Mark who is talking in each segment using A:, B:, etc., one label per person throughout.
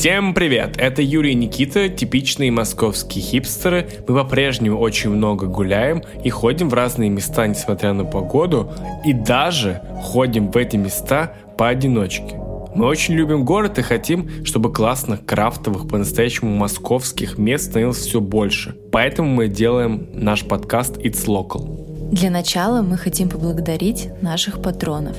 A: Всем привет! Это Юрий и Никита, типичные московские хипстеры. Мы по-прежнему очень много гуляем и ходим в разные места, несмотря на погоду, и даже ходим в эти места поодиночке. Мы очень любим город и хотим, чтобы классных, крафтовых, по-настоящему московских мест становилось все больше. Поэтому мы делаем наш подкаст It's Local.
B: Для начала мы хотим поблагодарить наших патронов.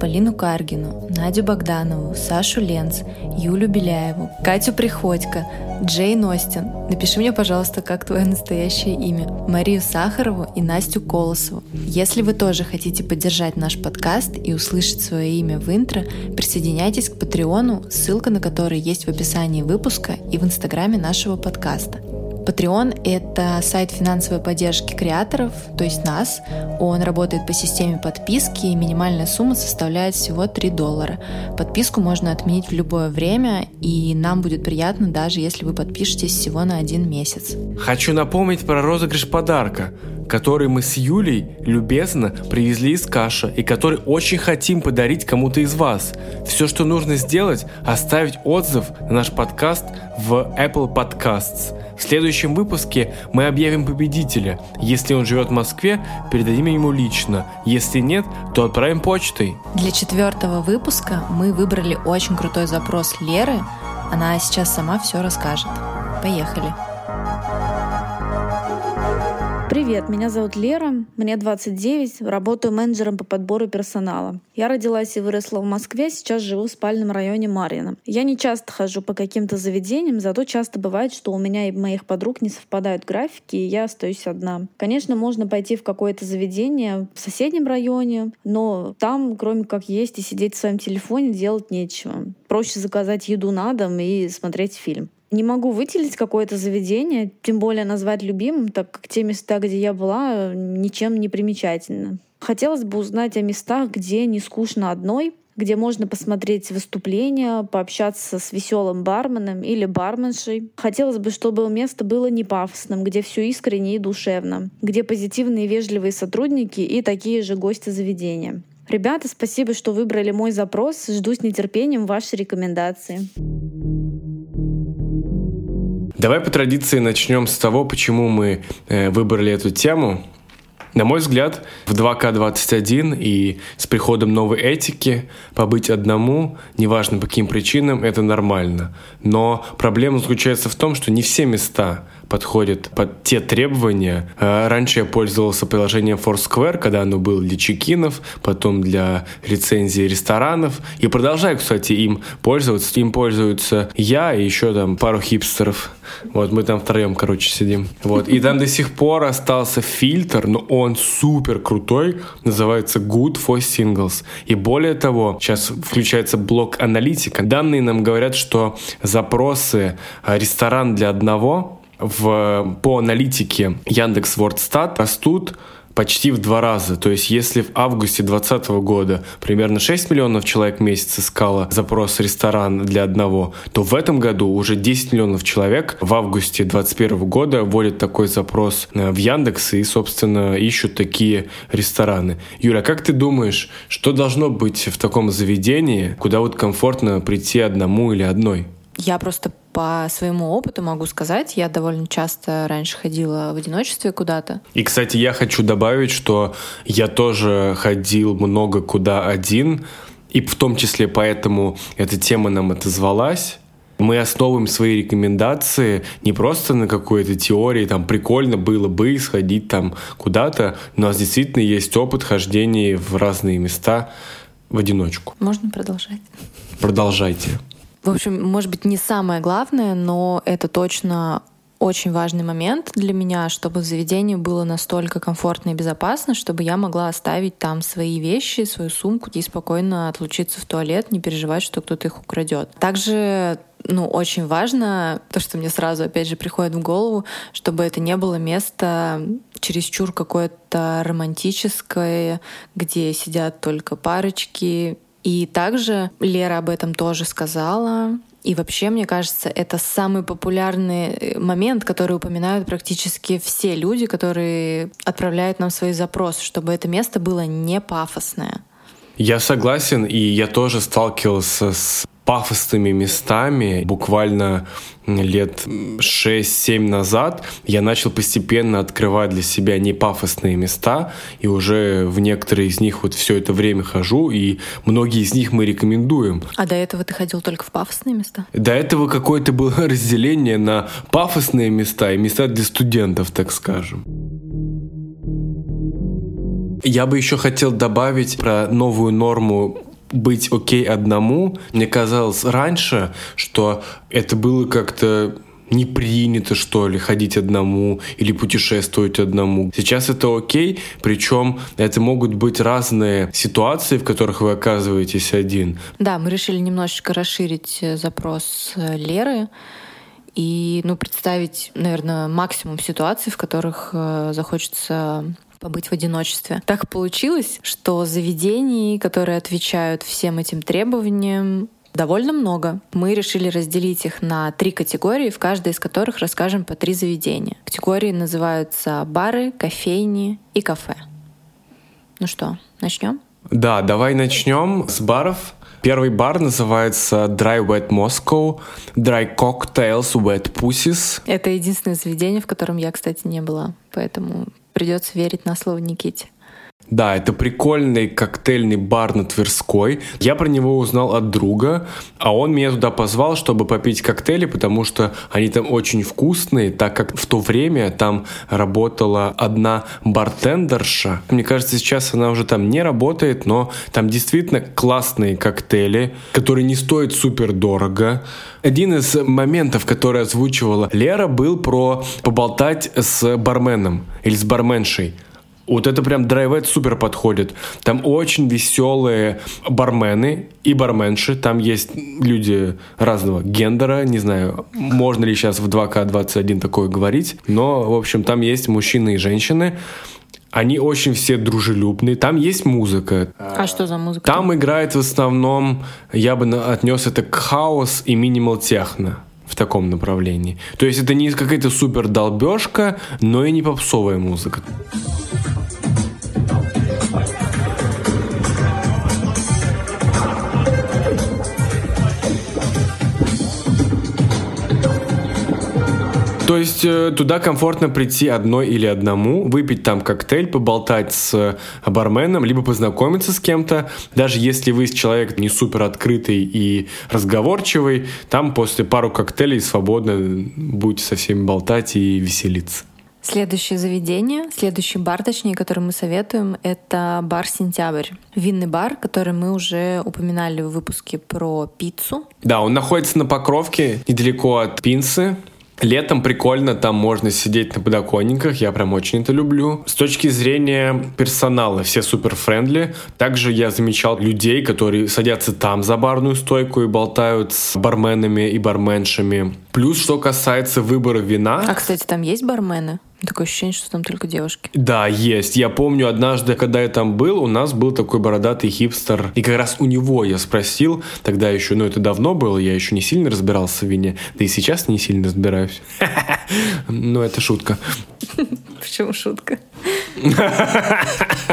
B: Полину Каргину, Надю Богданову, Сашу Ленц, Юлю Беляеву, Катю Приходько, Джейн Остин. Напиши мне, пожалуйста, как твое настоящее имя. Марию Сахарову и Настю Колосову. Если вы тоже хотите поддержать наш подкаст и услышать свое имя в интро, присоединяйтесь к Патреону, ссылка на который есть в описании выпуска и в инстаграме нашего подкаста. Patreon — это сайт финансовой поддержки креаторов, то есть нас. Он работает по системе подписки, и минимальная сумма составляет всего 3 доллара. Подписку можно отменить в любое время, и нам будет приятно, даже если вы подпишетесь всего на один месяц.
A: Хочу напомнить про розыгрыш подарка который мы с Юлей любезно привезли из Каша и который очень хотим подарить кому-то из вас. Все, что нужно сделать, оставить отзыв на наш подкаст в Apple Podcasts. В следующем выпуске мы объявим победителя. Если он живет в Москве, передадим ему лично. Если нет, то отправим почтой.
B: Для четвертого выпуска мы выбрали очень крутой запрос Леры. Она сейчас сама все расскажет. Поехали.
C: Привет, меня зовут Лера, мне 29, работаю менеджером по подбору персонала. Я родилась и выросла в Москве, сейчас живу в спальном районе Марьино. Я не часто хожу по каким-то заведениям, зато часто бывает, что у меня и моих подруг не совпадают графики, и я остаюсь одна. Конечно, можно пойти в какое-то заведение в соседнем районе, но там, кроме как есть и сидеть в своем телефоне, делать нечего. Проще заказать еду на дом и смотреть фильм. Не могу выделить какое-то заведение, тем более назвать любимым, так как те места, где я была, ничем не примечательны. Хотелось бы узнать о местах, где не скучно одной, где можно посмотреть выступления, пообщаться с веселым барменом или барменшей. Хотелось бы, чтобы место было не пафосным, где все искренне и душевно, где позитивные и вежливые сотрудники и такие же гости заведения. Ребята, спасибо, что выбрали мой запрос. Жду с нетерпением ваши рекомендации.
A: Давай по традиции начнем с того, почему мы э, выбрали эту тему. На мой взгляд, в 2К21 и с приходом новой этики побыть одному, неважно по каким причинам, это нормально. Но проблема заключается в том, что не все места подходит под те требования. А, раньше я пользовался приложением Foursquare, когда оно было для чекинов, потом для рецензии ресторанов. И продолжаю, кстати, им пользоваться. Им пользуются я и еще там пару хипстеров. Вот мы там втроем, короче, сидим. Вот. И там до сих пор остался фильтр, но он супер крутой, называется Good for Singles. И более того, сейчас включается блок аналитика. Данные нам говорят, что запросы а, ресторан для одного в, по аналитике Яндекс Вордстат растут почти в два раза. То есть если в августе 2020 года примерно 6 миллионов человек в месяц искало запрос ресторан для одного, то в этом году уже 10 миллионов человек в августе 2021 года вводят такой запрос э, в Яндекс и, собственно, ищут такие рестораны. Юля, как ты думаешь, что должно быть в таком заведении, куда вот комфортно прийти одному или одной?
B: Я просто по своему опыту могу сказать, я довольно часто раньше ходила в одиночестве куда-то.
A: И, кстати, я хочу добавить, что я тоже ходил много куда один, и в том числе поэтому эта тема нам отозвалась. Мы основываем свои рекомендации не просто на какой-то теории, там прикольно было бы сходить там куда-то, но у нас действительно есть опыт хождения в разные места в одиночку.
B: Можно продолжать?
A: Продолжайте.
B: В общем, может быть, не самое главное, но это точно очень важный момент для меня, чтобы в заведении было настолько комфортно и безопасно, чтобы я могла оставить там свои вещи, свою сумку и спокойно отлучиться в туалет, не переживать, что кто-то их украдет. Также ну, очень важно, то, что мне сразу, опять же, приходит в голову, чтобы это не было место чересчур какое-то романтическое, где сидят только парочки, и также Лера об этом тоже сказала. И вообще, мне кажется, это самый популярный э, момент, который упоминают практически все люди, которые отправляют нам свои запросы, чтобы это место было не пафосное.
A: Я согласен, и я тоже сталкивался с пафосными местами. Буквально лет 6-7 назад я начал постепенно открывать для себя не пафосные места, и уже в некоторые из них вот все это время хожу, и многие из них мы рекомендуем.
B: А до этого ты ходил только в пафосные места?
A: До этого какое-то было разделение на пафосные места и места для студентов, так скажем. Я бы еще хотел добавить про новую норму быть окей одному. Мне казалось раньше, что это было как-то не принято, что ли, ходить одному или путешествовать одному. Сейчас это окей, причем это могут быть разные ситуации, в которых вы оказываетесь один.
B: Да, мы решили немножечко расширить э, запрос э, Леры и ну, представить, наверное, максимум ситуаций, в которых э, захочется побыть в одиночестве. Так получилось, что заведений, которые отвечают всем этим требованиям, довольно много. Мы решили разделить их на три категории, в каждой из которых расскажем по три заведения. Категории называются бары, кофейни и кафе. Ну что, начнем?
A: Да, давай начнем с баров. Первый бар называется Dry Wet Moscow, Dry Cocktails Wet Pussies.
B: Это единственное заведение, в котором я, кстати, не была, поэтому придется верить на слово Никите.
A: Да, это прикольный коктейльный бар на Тверской. Я про него узнал от друга, а он меня туда позвал, чтобы попить коктейли, потому что они там очень вкусные, так как в то время там работала одна бартендерша. Мне кажется, сейчас она уже там не работает, но там действительно классные коктейли, которые не стоят супер дорого. Один из моментов, который озвучивала Лера, был про поболтать с барменом или с барменшей. Вот это прям драйвет супер подходит. Там очень веселые бармены и барменши. Там есть люди разного гендера. Не знаю, можно ли сейчас в 2К21 такое говорить. Но, в общем, там есть мужчины и женщины. Они очень все дружелюбные. Там есть музыка.
B: А что за музыка?
A: Там играет в основном, я бы отнес это к хаос и минимал техно в таком направлении. То есть это не какая-то супер долбежка, но и не попсовая музыка. То есть э, туда комфортно прийти одной или одному, выпить там коктейль, поболтать с э, барменом, либо познакомиться с кем-то. Даже если вы человек не супер открытый и разговорчивый, там после пару коктейлей свободно будете со всеми болтать и веселиться.
B: Следующее заведение, следующий бар, точнее, который мы советуем, это бар «Сентябрь». Винный бар, который мы уже упоминали в выпуске про пиццу.
A: Да, он находится на Покровке, недалеко от Пинсы. Летом прикольно, там можно сидеть на подоконниках, я прям очень это люблю. С точки зрения персонала, все супер friendly. Также я замечал людей, которые садятся там за барную стойку и болтают с барменами и барменшами. Плюс, что касается выбора вина...
B: А, кстати, там есть бармены? Такое ощущение, что там только девушки.
A: Да, есть. Я помню однажды, когда я там был, у нас был такой бородатый хипстер. И как раз у него я спросил, тогда еще, ну это давно было, я еще не сильно разбирался в вине. Да и сейчас не сильно разбираюсь. Ну, это шутка.
B: Почему шутка?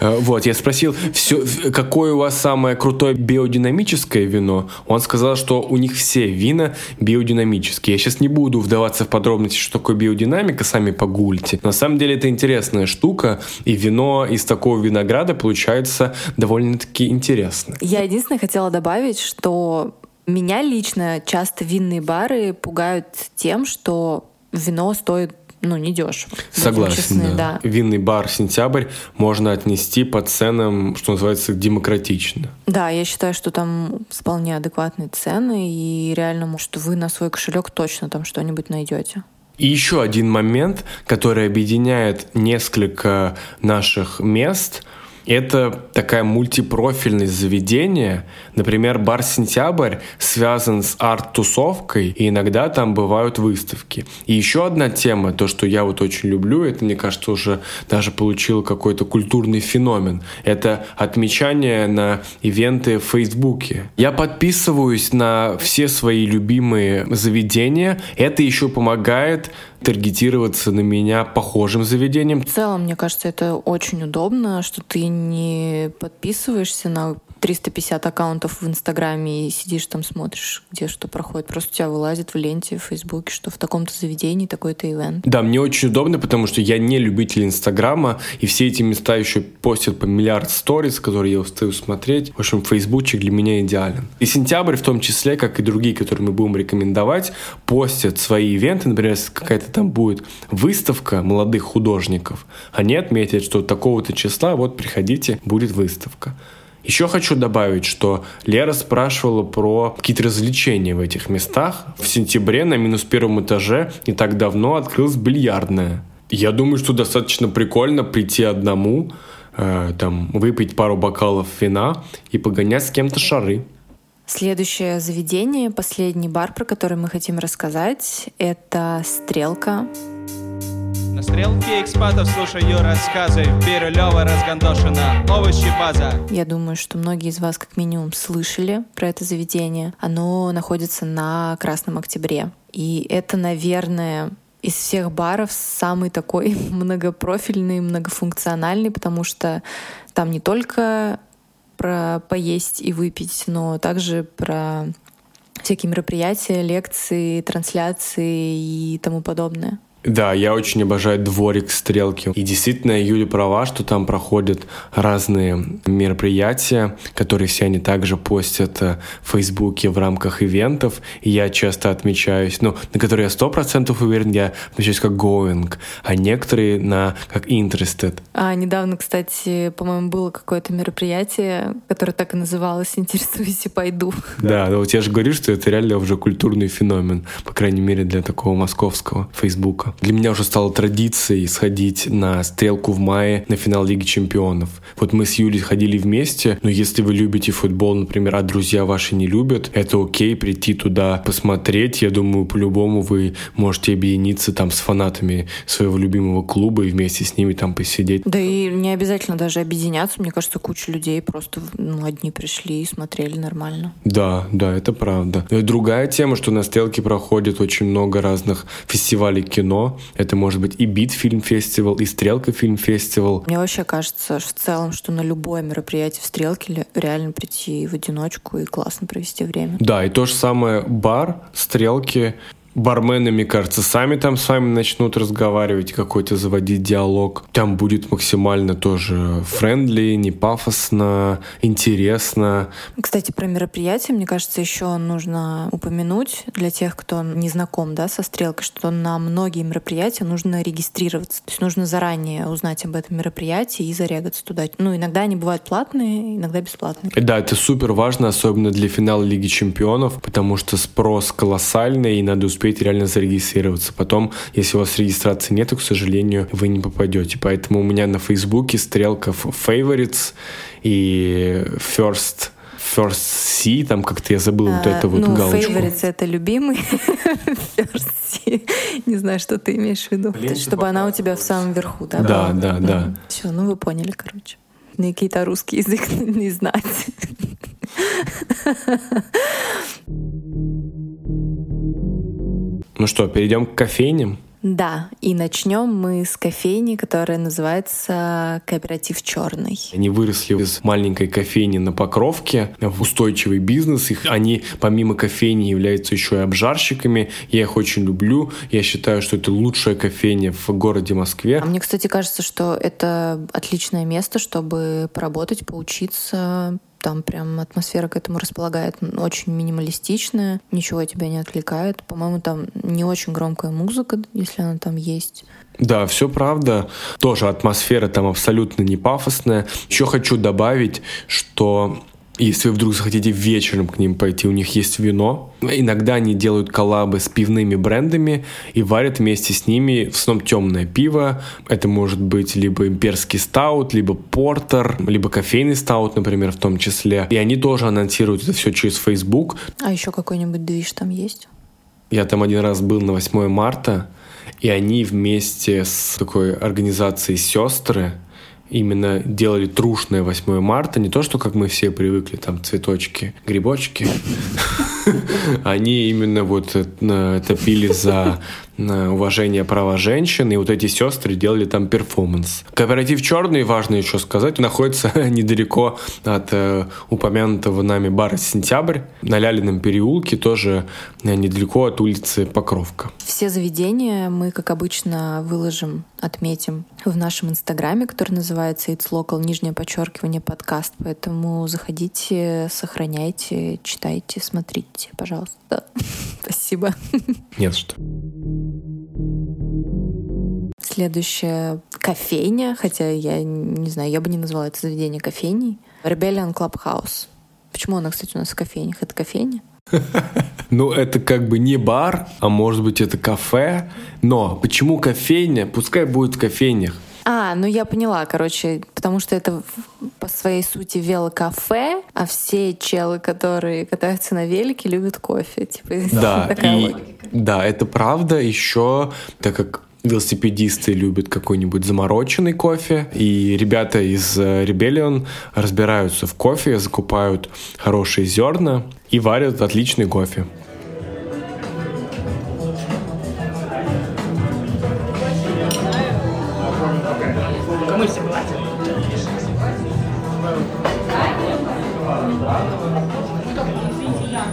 A: Э, вот, я спросил, все, какое у вас самое крутое биодинамическое вино? Он сказал, что у них все вина биодинамические. Я сейчас не буду вдаваться в подробности, что такое биодинамика, сами погуглите. На самом деле это интересная штука, и вино из такого винограда получается довольно-таки интересно.
B: Я единственное хотела добавить, что меня лично часто винные бары пугают тем, что вино стоит ну, не дешево.
A: Согласен, честны, да. да. Винный бар «Сентябрь» можно отнести по ценам, что называется, демократично.
B: Да, я считаю, что там вполне адекватные цены, и реально, что вы на свой кошелек точно там что-нибудь найдете.
A: И еще один момент, который объединяет несколько наших мест – это такая мультипрофильность заведения. Например, бар «Сентябрь» связан с арт-тусовкой, и иногда там бывают выставки. И еще одна тема, то, что я вот очень люблю, это, мне кажется, уже даже получил какой-то культурный феномен. Это отмечание на ивенты в Фейсбуке. Я подписываюсь на все свои любимые заведения. Это еще помогает таргетироваться на меня похожим заведением.
B: В целом, мне кажется, это очень удобно, что ты не подписываешься на 350 аккаунтов в Инстаграме и сидишь там, смотришь, где что проходит. Просто у тебя вылазит в ленте в Фейсбуке, что в таком-то заведении такой-то ивент.
A: Да, мне очень удобно, потому что я не любитель Инстаграма, и все эти места еще постят по миллиард сториз, которые я устаю смотреть. В общем, Фейсбучик для меня идеален. И сентябрь в том числе, как и другие, которые мы будем рекомендовать, постят свои ивенты. Например, если какая-то там будет выставка молодых художников, они отметят, что такого-то числа, вот приходите, будет выставка. Еще хочу добавить, что Лера спрашивала про какие-то развлечения в этих местах. В сентябре на минус первом этаже не так давно открылась бильярдная. Я думаю, что достаточно прикольно прийти одному, э, там, выпить пару бокалов вина и погонять с кем-то шары.
B: Следующее заведение, последний бар, про который мы хотим рассказать, это «Стрелка».
D: На стрелке экспатов слушаю рассказы В Бирюлево разгандошена овощи база
B: Я думаю, что многие из вас как минимум слышали про это заведение. Оно находится на Красном Октябре. И это, наверное, из всех баров самый такой многопрофильный, многофункциональный, потому что там не только про поесть и выпить, но также про всякие мероприятия, лекции, трансляции и тому подобное.
A: Да, я очень обожаю дворик стрелки. И действительно, Юля права, что там проходят разные мероприятия, которые все они также постят э, в Фейсбуке в рамках ивентов. И я часто отмечаюсь, ну, на которые я сто процентов уверен, я отмечаюсь как going, а некоторые на как interested.
B: А недавно, кстати, по-моему, было какое-то мероприятие, которое так и называлось «Интересуюсь и пойду».
A: Да, да, вот я же говорю, что это реально уже культурный феномен, по крайней мере, для такого московского Фейсбука. Для меня уже стало традицией сходить на стрелку в мае на финал Лиги Чемпионов. Вот мы с Юлей ходили вместе, но если вы любите футбол, например, а друзья ваши не любят, это окей прийти туда посмотреть. Я думаю, по-любому вы можете объединиться там с фанатами своего любимого клуба и вместе с ними там посидеть.
B: Да и не обязательно даже объединяться. Мне кажется, куча людей просто ну, одни пришли и смотрели нормально.
A: Да, да, это правда. Другая тема, что на стрелке проходит очень много разных фестивалей кино, это может быть и Бит фильм фестивал, и Стрелка фильм фестивал.
B: Мне вообще кажется в целом, что на любое мероприятие в Стрелке реально прийти в одиночку и классно провести время.
A: Да, и то же самое бар, Стрелки, Бармены, мне кажется, сами там с вами начнут разговаривать, какой-то заводить диалог. Там будет максимально тоже френдли, не пафосно, интересно.
B: Кстати, про мероприятие, мне кажется, еще нужно упомянуть для тех, кто не знаком да, со стрелкой, что на многие мероприятия нужно регистрироваться. То есть нужно заранее узнать об этом мероприятии и зарегаться туда. Ну, иногда они бывают платные, иногда бесплатные.
A: Да, это супер важно, особенно для финала Лиги Чемпионов, потому что спрос колоссальный, и надо успеть успеете реально зарегистрироваться. Потом, если у вас регистрации нет, к сожалению, вы не попадете. Поэтому у меня на Фейсбуке стрелка favorites и first First C, там как-то я забыл а, вот эту вот
B: ну,
A: галочку.
B: Favorites — это любимый. First C. Не знаю, что ты имеешь в виду. Блин, Чтобы она у тебя в самом верху, да?
A: Да, да, да.
B: Все, ну вы поняли, короче. Какие-то русский язык не знать.
A: Ну что, перейдем к кофейням?
B: Да, и начнем мы с кофейни, которая называется Кооператив Черный.
A: Они выросли из маленькой кофейни на Покровке в устойчивый бизнес. Их, они помимо кофейни являются еще и обжарщиками. Я их очень люблю. Я считаю, что это лучшая кофейня в городе Москве.
B: А мне, кстати, кажется, что это отличное место, чтобы поработать, поучиться, там прям атмосфера к этому располагает очень минималистичная, ничего тебя не отвлекает. По-моему, там не очень громкая музыка, если она там есть.
A: Да, все правда. Тоже атмосфера там абсолютно не пафосная. Еще хочу добавить, что если вы вдруг захотите вечером к ним пойти, у них есть вино. Иногда они делают коллабы с пивными брендами и варят вместе с ними в основном темное пиво. Это может быть либо имперский стаут, либо портер, либо кофейный стаут, например, в том числе. И они тоже анонсируют это все через Facebook.
B: А еще какой-нибудь движ там есть?
A: Я там один раз был на 8 марта, и они вместе с такой организацией «Сестры» именно делали трушное 8 марта, не то, что как мы все привыкли, там цветочки, грибочки. они именно вот э, топили за уважение права женщин, и вот эти сестры делали там перформанс. Кооператив «Черный», важно еще сказать, находится недалеко от э, упомянутого нами бара «Сентябрь» на Лялином переулке, тоже э, недалеко от улицы Покровка.
B: Все заведения мы, как обычно, выложим, отметим в нашем инстаграме, который называется It's Local, нижнее подчеркивание, подкаст. Поэтому заходите, сохраняйте, читайте, смотрите, пожалуйста. Спасибо.
A: Нет, что.
B: Следующая кофейня, хотя я не знаю, я бы не назвала это заведение кофейней. Rebellion Clubhouse. Почему она, кстати, у нас в кофейнях? Это кофейня?
A: Ну, это как бы не бар, а может быть это кафе. Но почему кофейня? Пускай будет в кофейнях.
B: А, ну я поняла, короче, потому что это по своей сути велокафе, а все челы, которые катаются на велике, любят кофе. Типа,
A: да, такая и, логика. Да, это правда. Еще, так как велосипедисты любят какой-нибудь замороченный кофе, и ребята из э, Rebellion разбираются в кофе, закупают хорошие зерна и варят отличный кофе.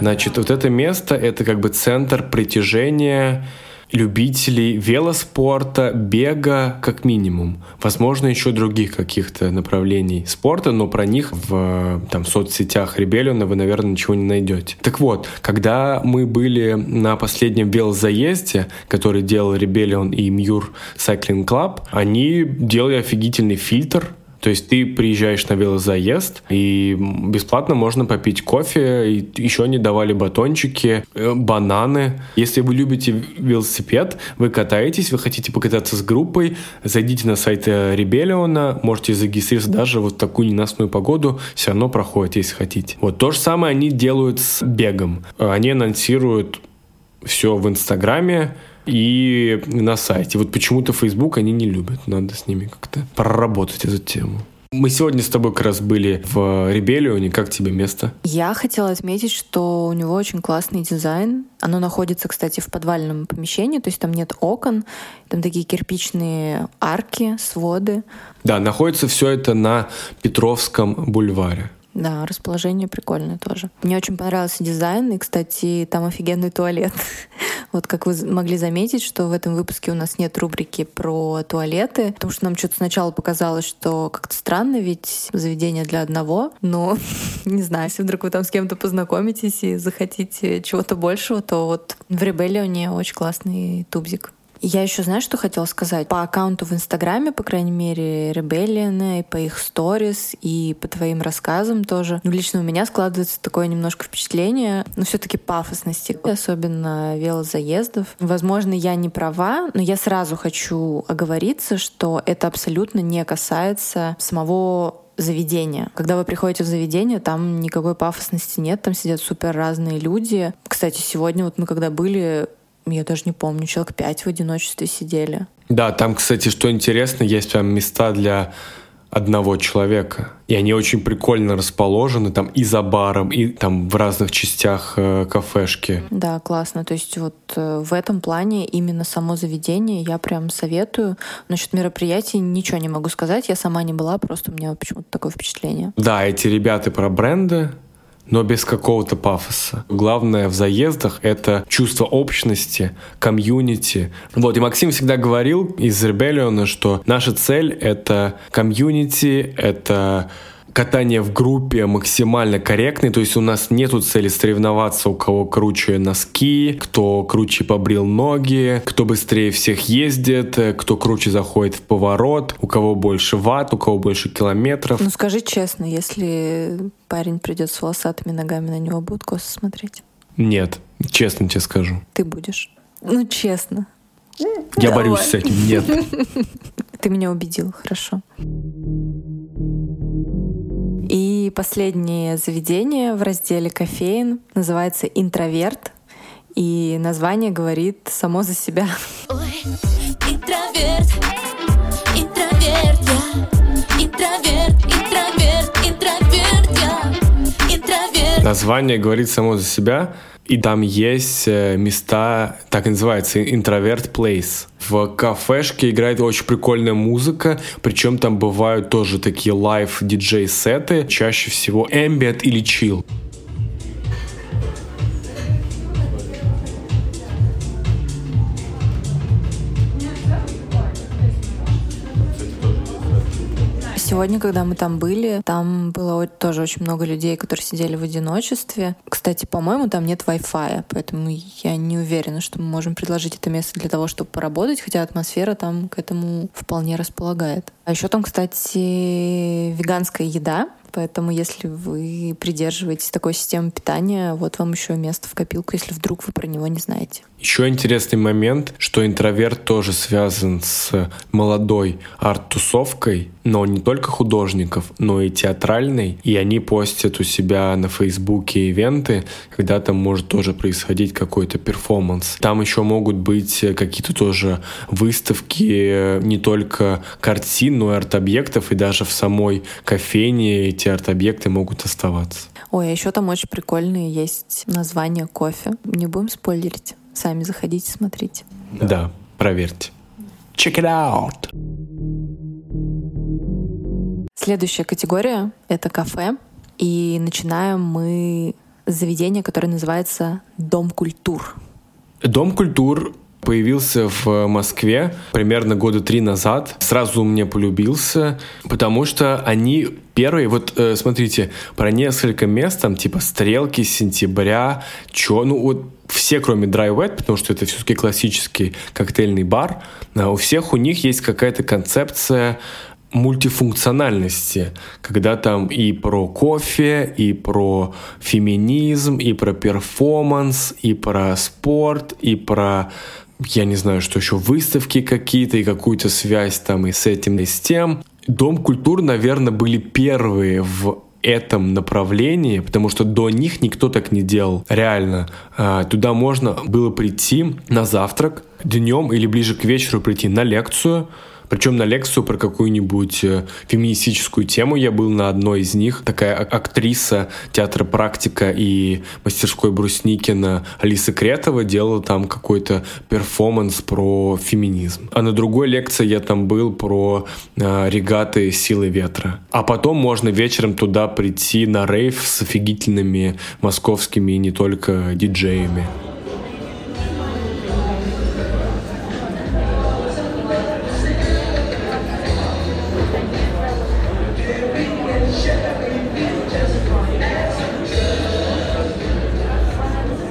A: Значит, вот это место — это как бы центр притяжения любителей велоспорта, бега как минимум. Возможно, еще других каких-то направлений спорта, но про них в там, соцсетях Ребелиона вы, наверное, ничего не найдете. Так вот, когда мы были на последнем велозаезде, который делал Ребелион и Мьюр Cycling Club, они делали офигительный фильтр то есть ты приезжаешь на велозаезд, и бесплатно можно попить кофе, и еще они давали батончики, э, бананы. Если вы любите велосипед, вы катаетесь, вы хотите покататься с группой, зайдите на сайт Ребелиона, можете зарегистрироваться даже вот в такую ненастную погоду, все равно проходит, если хотите. Вот то же самое они делают с бегом. Они анонсируют все в Инстаграме, и на сайте. Вот почему-то Facebook они не любят. Надо с ними как-то проработать эту тему. Мы сегодня с тобой как раз были в Ребелионе. Как тебе место?
B: Я хотела отметить, что у него очень классный дизайн. Оно находится, кстати, в подвальном помещении, то есть там нет окон, там такие кирпичные арки, своды.
A: Да, находится все это на Петровском бульваре.
B: Да, расположение прикольное тоже. Мне очень понравился дизайн, и, кстати, там офигенный туалет. Вот как вы могли заметить, что в этом выпуске у нас нет рубрики про туалеты, потому что нам что-то сначала показалось, что как-то странно, ведь заведение для одного, но не знаю, если вдруг вы там с кем-то познакомитесь и захотите чего-то большего, то вот в Ребеллионе очень классный тубзик. Я еще знаю, что хотела сказать? По аккаунту в Инстаграме, по крайней мере, Rebellion, и по их сторис, и по твоим рассказам тоже. Ну, лично у меня складывается такое немножко впечатление, но все таки пафосности, особенно велозаездов. Возможно, я не права, но я сразу хочу оговориться, что это абсолютно не касается самого заведения. Когда вы приходите в заведение, там никакой пафосности нет, там сидят супер разные люди. Кстати, сегодня вот мы когда были, я даже не помню, человек пять в одиночестве сидели.
A: Да, там, кстати, что интересно, есть прям места для одного человека. И они очень прикольно расположены там и за баром, и там в разных частях э, кафешки.
B: Да, классно. То есть вот э, в этом плане именно само заведение я прям советую. Насчет мероприятий ничего не могу сказать. Я сама не была, просто у меня почему-то такое впечатление.
A: Да, эти ребята про бренды, но без какого-то пафоса. Главное в заездах — это чувство общности, комьюнити. Вот, и Максим всегда говорил из Rebellion, что наша цель — это комьюнити, это катание в группе максимально корректный, то есть у нас нету цели соревноваться, у кого круче носки, кто круче побрил ноги, кто быстрее всех ездит, кто круче заходит в поворот, у кого больше ватт, у кого больше километров.
B: Ну скажи честно, если парень придет с волосатыми ногами, на него будут косо смотреть?
A: Нет, честно тебе скажу.
B: Ты будешь. Ну, честно.
A: Я Давай. борюсь с этим, нет.
B: Ты меня убедил, хорошо. И последнее заведение в разделе кофеин называется «Интроверт». И название говорит само за себя. Ой, интроверт, интроверт,
A: я, интроверт, интроверт, интроверт, я, интроверт. Название говорит само за себя. И там есть э, места, так и называется, introvert place. В кафешке играет очень прикольная музыка, причем там бывают тоже такие live диджей сеты, чаще всего ambient или chill.
B: Сегодня, когда мы там были, там было тоже очень много людей, которые сидели в одиночестве. Кстати, по-моему, там нет Wi-Fi, поэтому я не уверена, что мы можем предложить это место для того, чтобы поработать, хотя атмосфера там к этому вполне располагает. А еще там, кстати, веганская еда, Поэтому, если вы придерживаетесь такой системы питания, вот вам еще место в копилку, если вдруг вы про него не знаете.
A: Еще интересный момент, что интроверт тоже связан с молодой арт-тусовкой, но не только художников, но и театральной. И они постят у себя на Фейсбуке ивенты, когда там может тоже происходить какой-то перформанс. Там еще могут быть какие-то тоже выставки не только картин, но и арт-объектов, и даже в самой кофейне эти арт-объекты могут оставаться.
B: Ой, а еще там очень прикольные есть названия кофе. Не будем спойлерить. Сами заходите, смотрите.
A: Да, да проверьте. Check it out!
B: Следующая категория — это кафе. И начинаем мы с заведения, которое называется «Дом культур».
A: Дом культур появился в Москве примерно года три назад. Сразу мне полюбился, потому что они первые, вот э, смотрите, про несколько мест, там типа «Стрелки», «Сентября», чё, ну вот все, кроме Dry Wet, потому что это все-таки классический коктейльный бар, а у всех у них есть какая-то концепция мультифункциональности, когда там и про кофе, и про феминизм, и про перформанс, и про спорт, и про я не знаю, что еще, выставки какие-то и какую-то связь там и с этим, и с тем. Дом культур, наверное, были первые в этом направлении, потому что до них никто так не делал. Реально. А, туда можно было прийти на завтрак днем или ближе к вечеру прийти на лекцию, причем на лекцию про какую-нибудь э, феминистическую тему я был на одной из них. Такая актриса театра «Практика» и мастерской Брусникина Алиса Кретова делала там какой-то перформанс про феминизм. А на другой лекции я там был про э, регаты «Силы ветра». А потом можно вечером туда прийти на рейв с офигительными московскими и не только диджеями.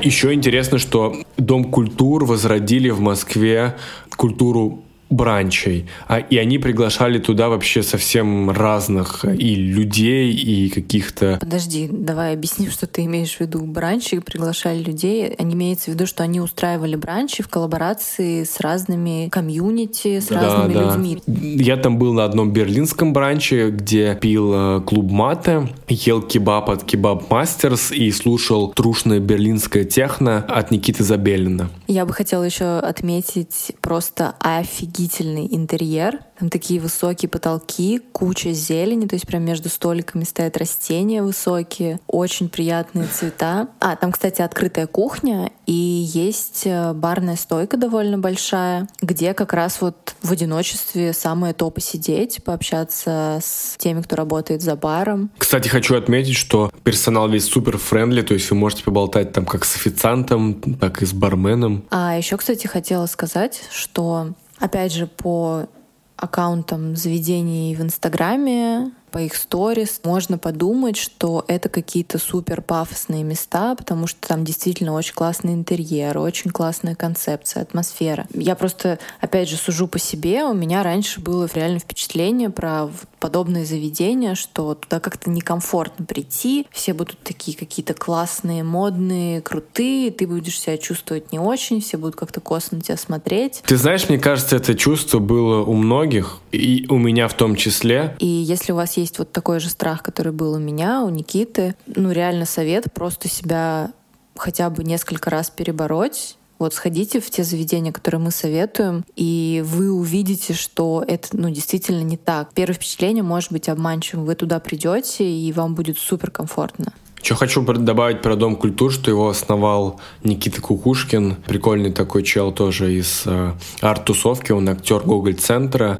A: Еще интересно, что Дом культур возродили в Москве культуру бранчей. А, и они приглашали туда вообще совсем разных и людей, и каких-то...
B: Подожди, давай объясним, что ты имеешь в виду. Бранчи приглашали людей. Они имеется в виду, что они устраивали бранчи в коллаборации с разными комьюнити, с да, разными да. людьми.
A: Я там был на одном берлинском бранче, где пил э, клуб мате, ел кебаб от Кебаб Мастерс и слушал трушное берлинское техно от Никиты Забелина.
B: Я бы хотела еще отметить просто офигенно офигительный интерьер. Там такие высокие потолки, куча зелени, то есть прям между столиками стоят растения высокие, очень приятные цвета. А, там, кстати, открытая кухня, и есть э, барная стойка довольно большая, где как раз вот в одиночестве самое то посидеть, пообщаться с теми, кто работает за баром.
A: Кстати, хочу отметить, что персонал весь супер френдли, то есть вы можете поболтать там как с официантом, так и с барменом.
B: А еще, кстати, хотела сказать, что Опять же, по аккаунтам заведений в Инстаграме по их сторис, можно подумать, что это какие-то супер пафосные места, потому что там действительно очень классный интерьер, очень классная концепция, атмосфера. Я просто, опять же, сужу по себе. У меня раньше было реально впечатление про подобные заведения, что туда как-то некомфортно прийти, все будут такие какие-то классные, модные, крутые, ты будешь себя чувствовать не очень, все будут как-то косо на тебя смотреть.
A: Ты знаешь, мне кажется, это чувство было у многих, и у меня в том числе.
B: И если у вас есть вот такой же страх, который был у меня, у Никиты, ну реально совет просто себя хотя бы несколько раз перебороть, вот сходите в те заведения, которые мы советуем, и вы увидите, что это ну, действительно не так. Первое впечатление может быть обманчивым. Вы туда придете, и вам будет супер комфортно.
A: Еще хочу добавить про Дом культур, что его основал Никита Кукушкин. Прикольный такой чел тоже из э, арт-тусовки. Он актер Гоголь-центра.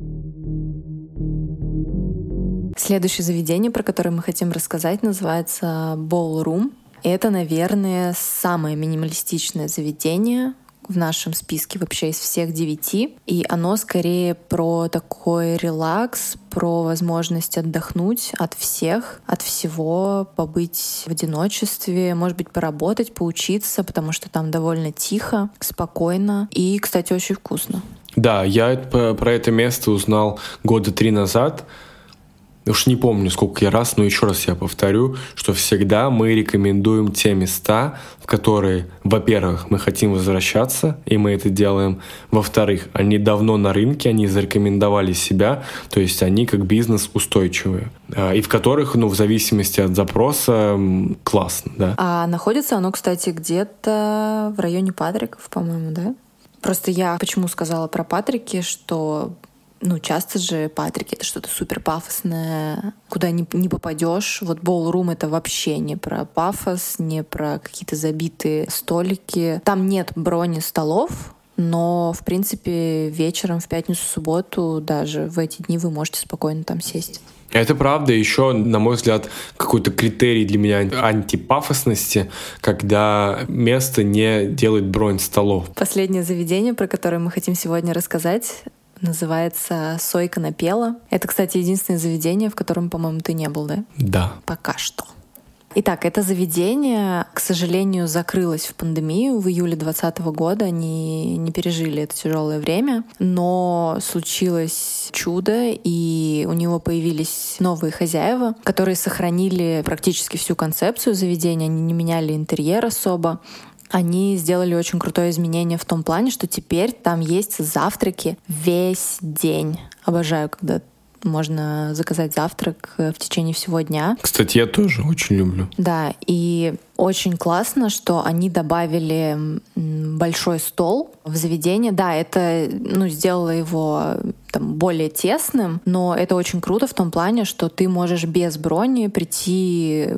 B: Следующее заведение, про которое мы хотим рассказать, называется Ballroom. Это, наверное, самое минималистичное заведение в нашем списке вообще из всех девяти. И оно скорее про такой релакс, про возможность отдохнуть от всех, от всего, побыть в одиночестве, может быть, поработать, поучиться, потому что там довольно тихо, спокойно и, кстати, очень вкусно.
A: Да, я про это место узнал года три назад, уж не помню, сколько я раз, но еще раз я повторю, что всегда мы рекомендуем те места, в которые, во-первых, мы хотим возвращаться, и мы это делаем. Во-вторых, они давно на рынке, они зарекомендовали себя, то есть они как бизнес устойчивые. А, и в которых, ну, в зависимости от запроса, классно, да.
B: А находится оно, кстати, где-то в районе Патриков, по-моему, да? Просто я почему сказала про Патрики, что ну, часто же Патрики это что-то супер пафосное, куда не, не попадешь. Вот Ballroom это вообще не про пафос, не про какие-то забитые столики. Там нет брони столов, но, в принципе, вечером в пятницу, субботу, даже в эти дни вы можете спокойно там сесть.
A: Это правда. Еще, на мой взгляд, какой-то критерий для меня антипафосности, когда место не делает бронь столов.
B: Последнее заведение, про которое мы хотим сегодня рассказать, Называется «Сойка напела». Это, кстати, единственное заведение, в котором, по-моему, ты не был, да?
A: Да.
B: Пока что. Итак, это заведение, к сожалению, закрылось в пандемию в июле 2020 года. Они не пережили это тяжелое время, но случилось чудо, и у него появились новые хозяева, которые сохранили практически всю концепцию заведения. Они не меняли интерьер особо они сделали очень крутое изменение в том плане, что теперь там есть завтраки весь день. Обожаю, когда можно заказать завтрак э, в течение всего дня.
A: Кстати, я тоже очень люблю.
B: Да, и очень классно, что они добавили большой стол в заведение. Да, это ну, сделало его там, более тесным, но это очень круто в том плане, что ты можешь без брони прийти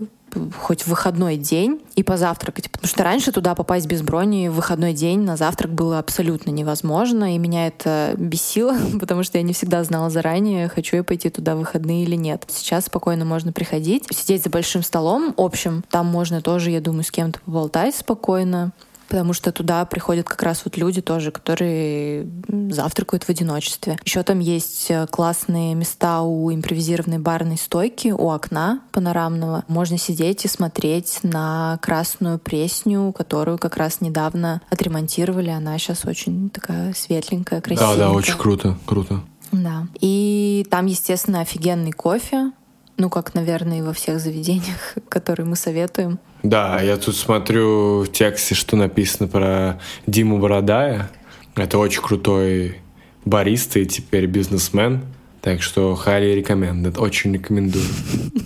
B: хоть в выходной день и позавтракать. Потому что раньше туда попасть без брони в выходной день на завтрак было абсолютно невозможно, и меня это бесило, потому что я не всегда знала заранее, хочу я пойти туда в выходные или нет. Сейчас спокойно можно приходить, сидеть за большим столом общим, там можно тоже, я думаю, с кем-то поболтать спокойно, потому что туда приходят как раз вот люди тоже, которые завтракают в одиночестве. Еще там есть э, классные места у импровизированной барной стойки, у окна панорамного. Можно сидеть и смотреть на красную пресню, которую как раз недавно отремонтировали. Она сейчас очень такая светленькая, красивая.
A: Да, да, очень круто, круто.
B: Да. И там, естественно, офигенный кофе. Ну, как, наверное, и во всех заведениях, которые мы советуем.
A: Да, я тут смотрю в тексте, что написано про Диму Бородая. Это очень крутой бариста и теперь бизнесмен. Так что highly recommended, очень рекомендую.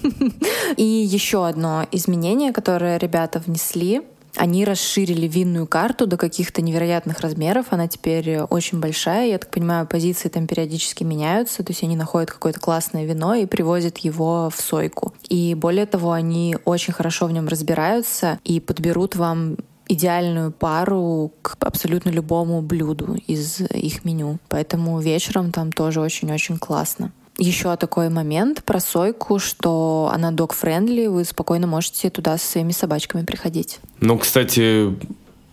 B: И еще одно изменение, которое ребята внесли, они расширили винную карту до каких-то невероятных размеров. Она теперь очень большая. Я так понимаю, позиции там периодически меняются. То есть они находят какое-то классное вино и привозят его в сойку. И более того, они очень хорошо в нем разбираются и подберут вам идеальную пару к абсолютно любому блюду из их меню. Поэтому вечером там тоже очень-очень классно. Еще такой момент про сойку, что она dog-friendly, вы спокойно можете туда со своими собачками приходить.
A: Ну, кстати,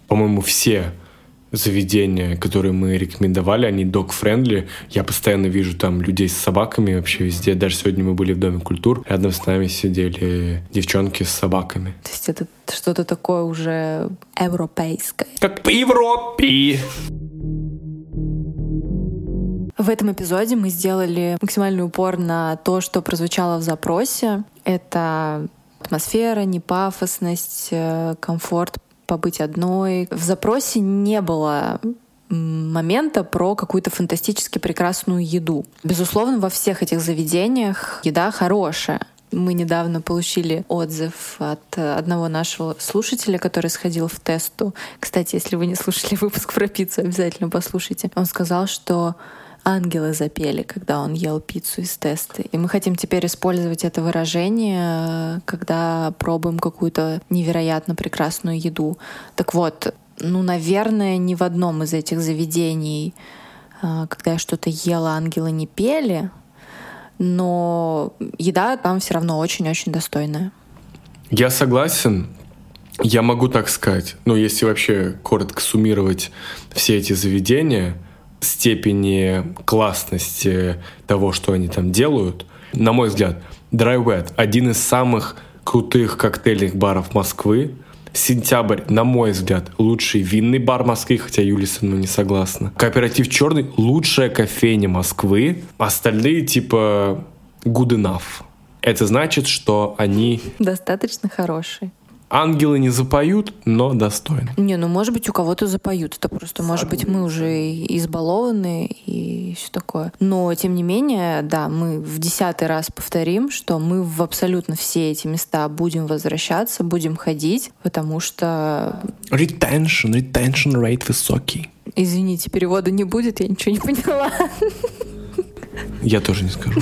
A: по-моему, все заведения, которые мы рекомендовали, они dog-friendly. Я постоянно вижу там людей с собаками вообще везде. Даже сегодня мы были в Доме культур. Рядом с нами сидели девчонки с собаками.
B: То есть это что-то такое уже европейское.
A: Как по Европе!
B: В этом эпизоде мы сделали максимальный упор на то, что прозвучало в запросе. Это атмосфера, непафосность, э, комфорт побыть одной. В запросе не было момента про какую-то фантастически прекрасную еду. Безусловно, во всех этих заведениях еда хорошая. Мы недавно получили отзыв от одного нашего слушателя, который сходил в тесту. Кстати, если вы не слушали выпуск про пиццу, обязательно послушайте. Он сказал, что ангелы запели, когда он ел пиццу из теста. И мы хотим теперь использовать это выражение, когда пробуем какую-то невероятно прекрасную еду. Так вот, ну, наверное, ни в одном из этих заведений, а, когда я что-то ела, ангелы не пели, но еда там все равно очень-очень достойная.
A: Я согласен. Я могу так сказать. Ну, если вообще коротко суммировать все эти заведения, степени классности того, что они там делают, на мой взгляд, Dry Wet — один из самых крутых коктейльных баров Москвы. Сентябрь, на мой взгляд, лучший винный бар Москвы, хотя Юлия со мной не согласна. Кооператив Черный — лучшая кофейня Москвы. Остальные типа good enough. Это значит, что они...
B: Достаточно хорошие.
A: Ангелы не запоют, но достойны.
B: Не, ну может быть у кого-то запоют. Это просто, может быть, мы уже избалованы и все такое. Но тем не менее, да, мы в десятый раз повторим, что мы в абсолютно все эти места будем возвращаться, будем ходить, потому что...
A: Retention, retention rate высокий.
B: Извините, перевода не будет, я ничего не поняла.
A: Я тоже не скажу.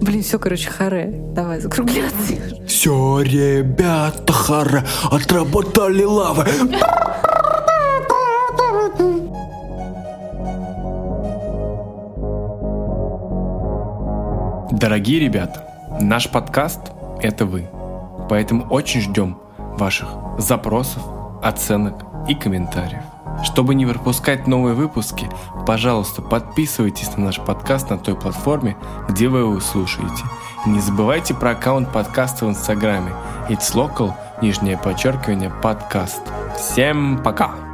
B: Блин, все, короче, харе. Давай закругляться.
A: Все, ребята, харе, отработали лавы. Дорогие ребята, наш подкаст — это вы. Поэтому очень ждем ваших запросов, оценок и комментариев. Чтобы не пропускать новые выпуски, пожалуйста, подписывайтесь на наш подкаст на той платформе, где вы его слушаете. Не забывайте про аккаунт подкаста в Инстаграме. It's Local, нижнее подчеркивание, подкаст. Всем пока!